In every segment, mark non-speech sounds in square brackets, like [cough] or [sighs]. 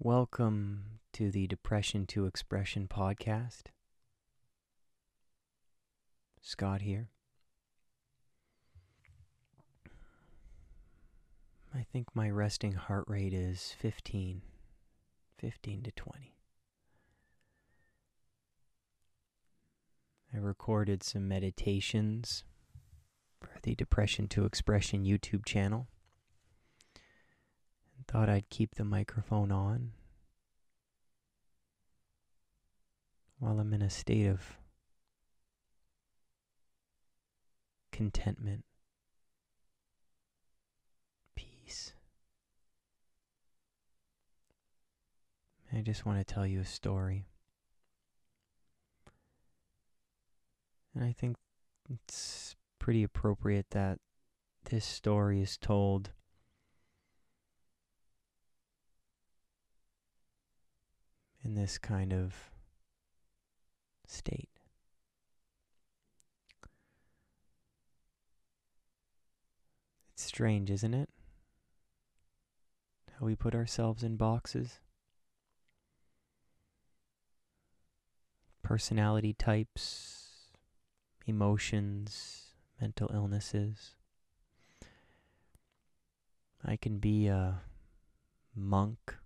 Welcome to the Depression to Expression podcast. Scott here. I think my resting heart rate is 15, 15 to 20. I recorded some meditations for the Depression to Expression YouTube channel. Thought I'd keep the microphone on while I'm in a state of contentment, peace. I just want to tell you a story. And I think it's pretty appropriate that this story is told in this kind of state. It's strange, isn't it? How we put ourselves in boxes. Personality types, emotions, mental illnesses. I can be a monk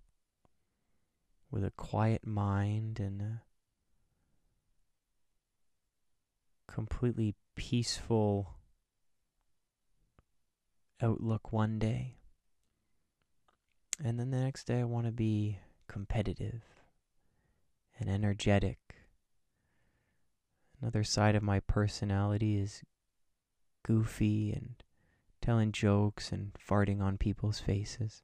with a quiet mind and a completely peaceful outlook one day. And then the next day, I want to be competitive and energetic. Another side of my personality is goofy and telling jokes and farting on people's faces.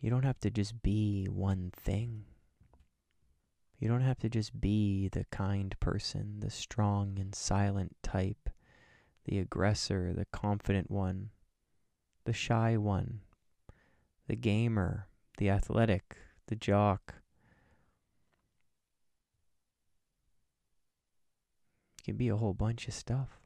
You don't have to just be one thing. You don't have to just be the kind person, the strong and silent type, the aggressor, the confident one, the shy one, the gamer, the athletic, the jock. You can be a whole bunch of stuff.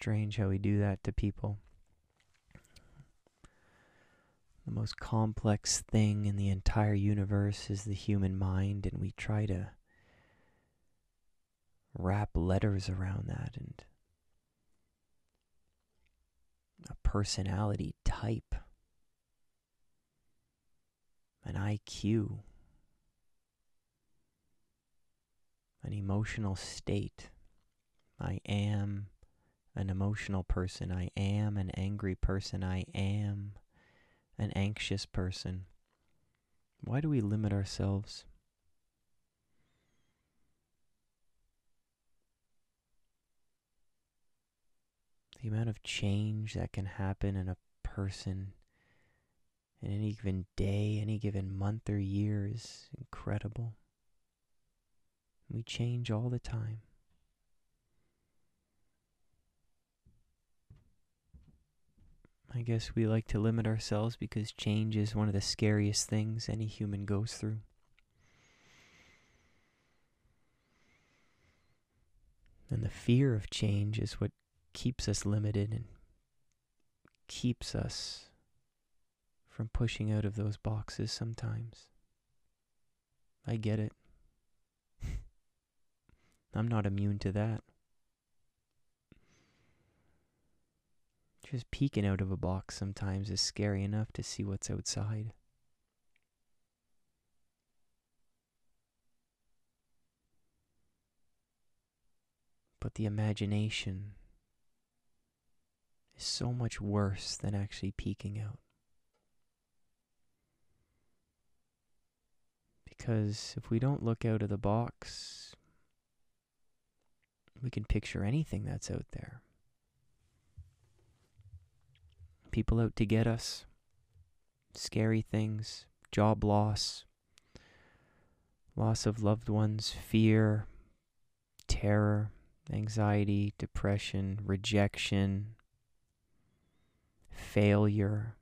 Strange how we do that to people. The most complex thing in the entire universe is the human mind, and we try to wrap letters around that and a personality type, an IQ, an emotional state. I am an emotional person. I am an angry person. I am an anxious person. Why do we limit ourselves? The amount of change that can happen in a person in any given day, any given month or year is incredible. We change all the time. I guess we like to limit ourselves because change is one of the scariest things any human goes through. And the fear of change is what keeps us limited and keeps us from pushing out of those boxes sometimes. I get it. [laughs] I'm not immune to that. Just peeking out of a box sometimes is scary enough to see what's outside. But the imagination is so much worse than actually peeking out. Because if we don't look out of the box, we can picture anything that's out there people out to get us, scary things, job loss, loss of loved ones, fear, terror, anxiety, depression, rejection, failure.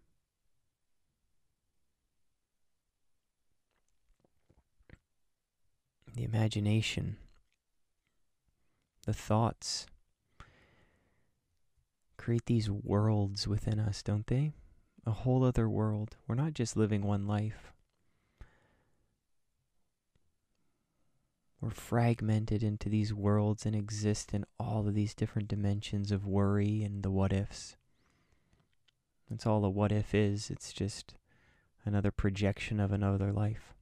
The imagination, the thoughts create these worlds within us, don't they? A whole other world. We're not just living one life. We're fragmented into these worlds and exist in all of these different dimensions of worry and the what ifs. That's all a what if is. It's just another projection of another life.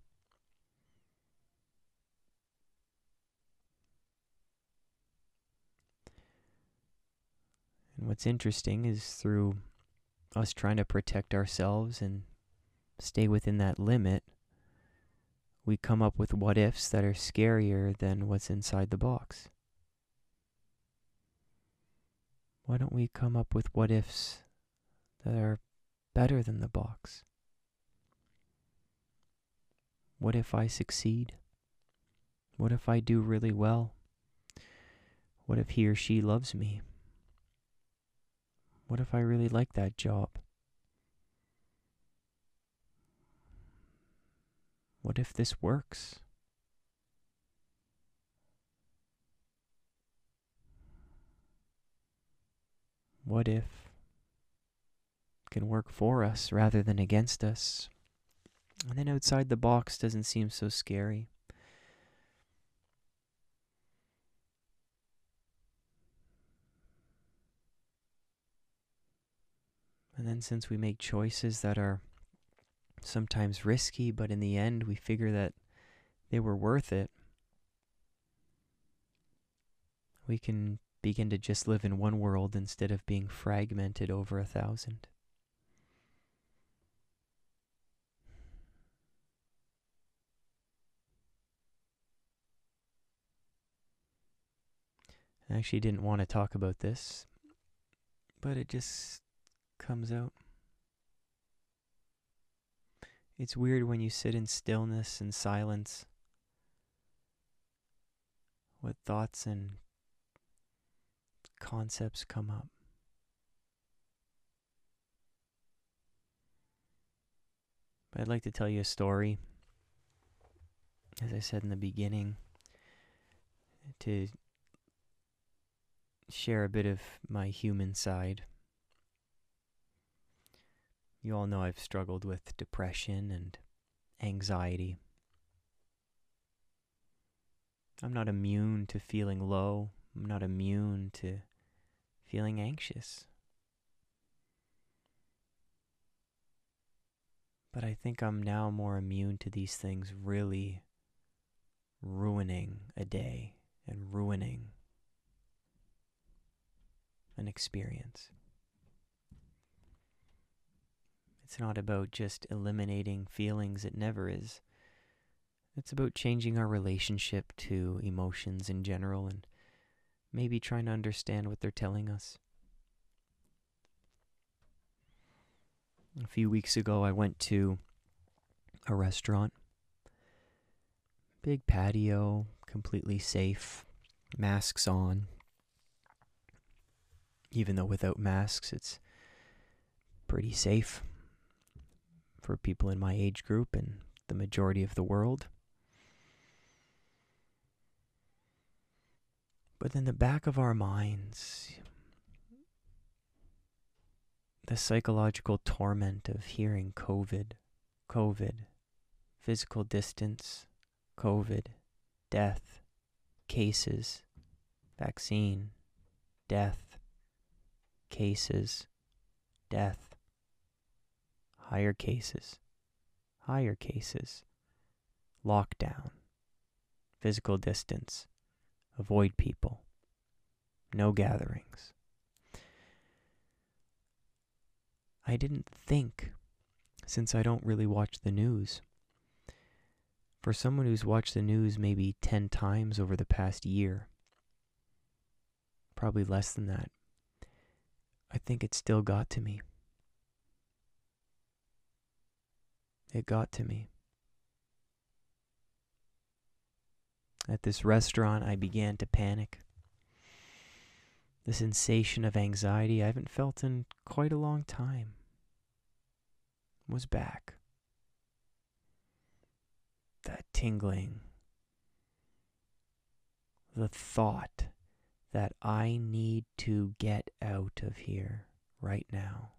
What's interesting is through us trying to protect ourselves and stay within that limit, we come up with what ifs that are scarier than what's inside the box. Why don't we come up with what ifs that are better than the box? What if I succeed? What if I do really well? What if he or she loves me? What if I really like that job? What if this works? What if it can work for us rather than against us? And then outside the box doesn't seem so scary. And then, since we make choices that are sometimes risky, but in the end we figure that they were worth it, we can begin to just live in one world instead of being fragmented over a thousand. I actually didn't want to talk about this, but it just comes out. It's weird when you sit in stillness and silence. What thoughts and concepts come up. But I'd like to tell you a story, as I said in the beginning, to share a bit of my human side. You all know I've struggled with depression and anxiety. I'm not immune to feeling low. I'm not immune to feeling anxious. But I think I'm now more immune to these things really ruining a day and ruining an experience. It's not about just eliminating feelings, it never is. It's about changing our relationship to emotions in general and maybe trying to understand what they're telling us. A few weeks ago, I went to a restaurant. Big patio, completely safe, masks on. Even though without masks, it's pretty safe for people in my age group and the majority of the world. But in the back of our minds, the psychological torment of hearing COVID, COVID, physical distance, COVID, death, cases, vaccine, death, cases, death higher cases, higher cases, lockdown, physical distance, avoid people, no gatherings. I didn't think, since I don't really watch the news. For someone who's watched the news maybe 10 times over the past year, probably less than that, I think it still got to me. It got to me. At this restaurant, I began to panic. The sensation of anxiety I haven't felt in quite a long time was back. That tingling, the thought that I need to get out of here right now.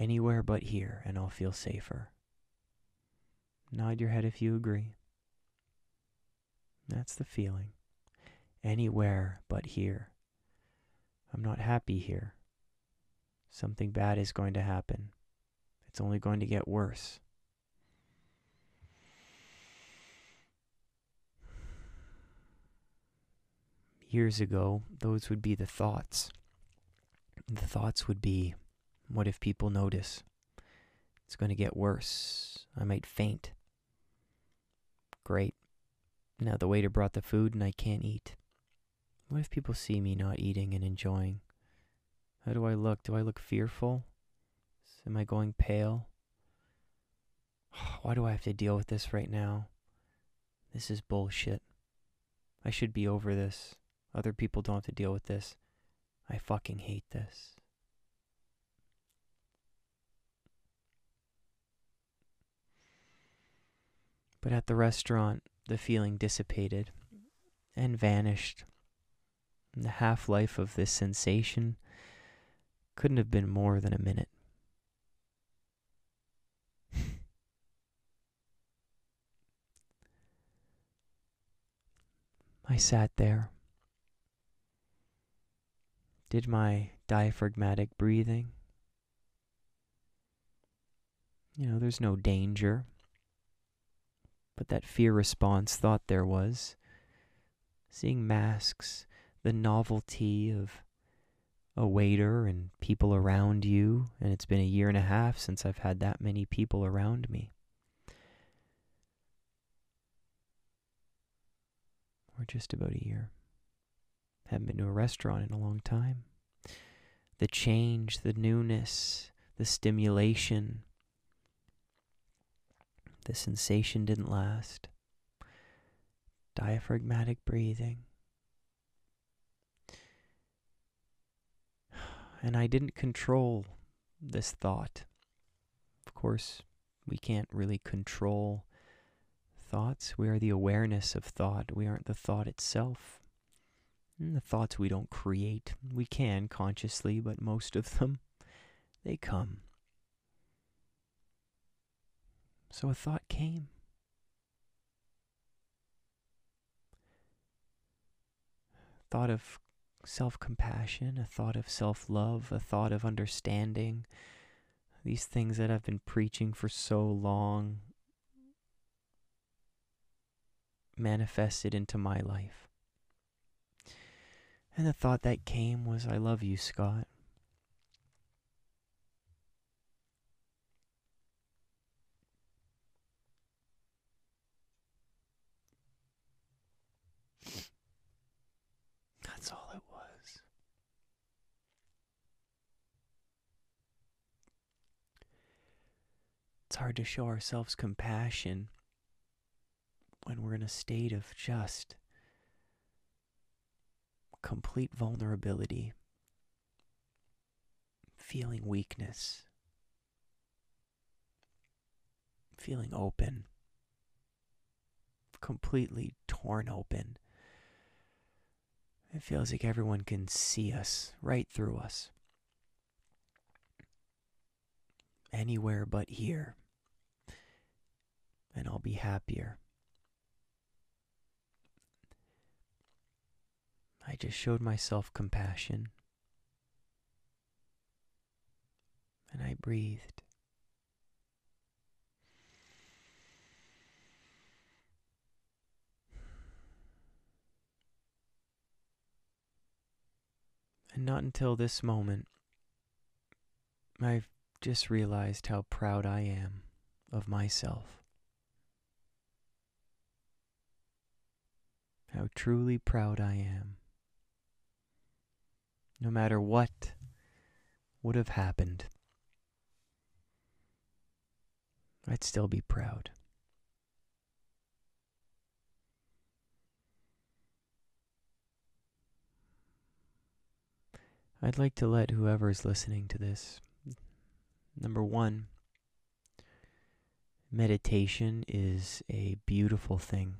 Anywhere but here, and I'll feel safer. Nod your head if you agree. That's the feeling. Anywhere but here. I'm not happy here. Something bad is going to happen. It's only going to get worse. Years ago, those would be the thoughts. The thoughts would be, what if people notice? It's going to get worse. I might faint. Great. Now the waiter brought the food and I can't eat. What if people see me not eating and enjoying? How do I look? Do I look fearful? Am I going pale? Why do I have to deal with this right now? This is bullshit. I should be over this. Other people don't have to deal with this. I fucking hate this. But at the restaurant, the feeling dissipated and vanished. And the half life of this sensation couldn't have been more than a minute. I sat there, did my diaphragmatic breathing. You know, there's no danger but that fear response thought there was. Seeing masks, the novelty of a waiter and people around you, and it's been a year and a half since I've had that many people around me. Or just about a year. Haven't been to a restaurant in a long time. The change, the newness, the stimulation, the sensation didn't last. Diaphragmatic breathing. [sighs] And I didn't control this thought. Of course, we can't really control thoughts. We are the awareness of thought. We aren't the thought itself. And the thoughts we don't create. We can consciously, but most of them, they come. So a thought came. Thought of self compassion, a thought of self love, a thought of understanding. These things that I've been preaching for so long manifested into my life. And the thought that came was, I love you, Scott. That's all it was. It's hard to show ourselves compassion when we're in a state of just complete vulnerability, feeling weakness, feeling open, completely torn open it feels like everyone can see us right through us. Anywhere but here. And I'll be happier. I just showed myself compassion. And I breathed. And not until this moment, I've just realized how proud I am of myself. How truly proud I am. No matter what would have happened, I'd still be proud. I'd like to let whoever is listening to this number one, meditation is a beautiful thing.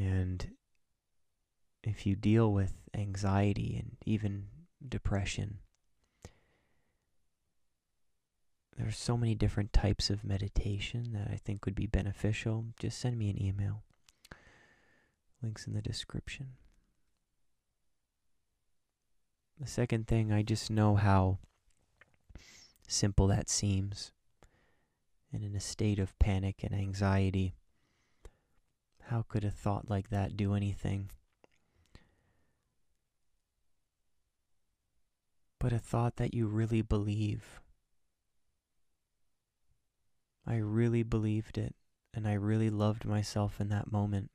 And if you deal with anxiety and even depression, there's so many different types of meditation that I think would be beneficial. Just send me an email. Links in the description. The second thing, I just know how simple that seems. And in a state of panic and anxiety, how could a thought like that do anything? But a thought that you really believe. I really believed it, and I really loved myself in that moment,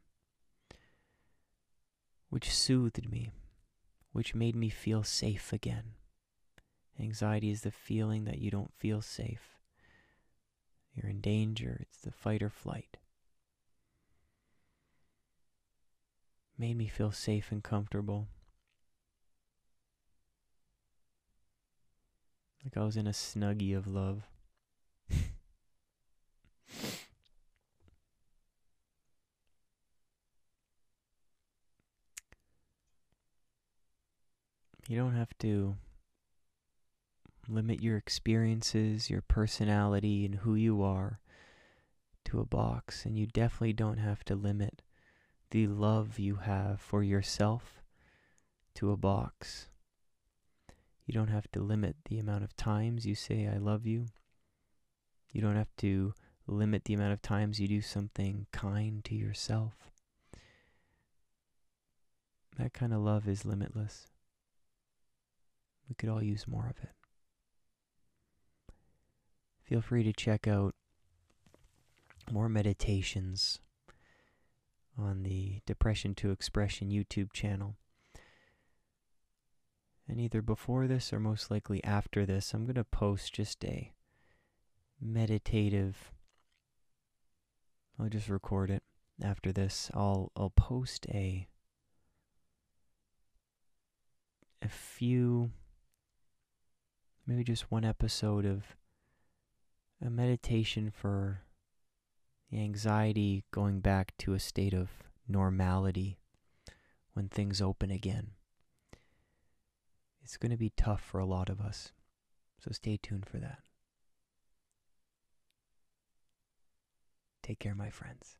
which soothed me which made me feel safe again. Anxiety is the feeling that you don't feel safe. You're in danger. It's the fight or flight. Made me feel safe and comfortable. Like I was in a snuggie of love. [laughs] You don't have to limit your experiences, your personality, and who you are to a box. And you definitely don't have to limit the love you have for yourself to a box. You don't have to limit the amount of times you say, I love you. You don't have to limit the amount of times you do something kind to yourself. That kind of love is limitless. We could all use more of it. Feel free to check out more meditations on the Depression to Expression YouTube channel. And either before this or most likely after this, I'm going to post just a meditative. I'll just record it after this. I'll I'll post a a few maybe just one episode of a meditation for the anxiety going back to a state of normality when things open again. It's going to be tough for a lot of us, so stay tuned for that. Take care, my friends.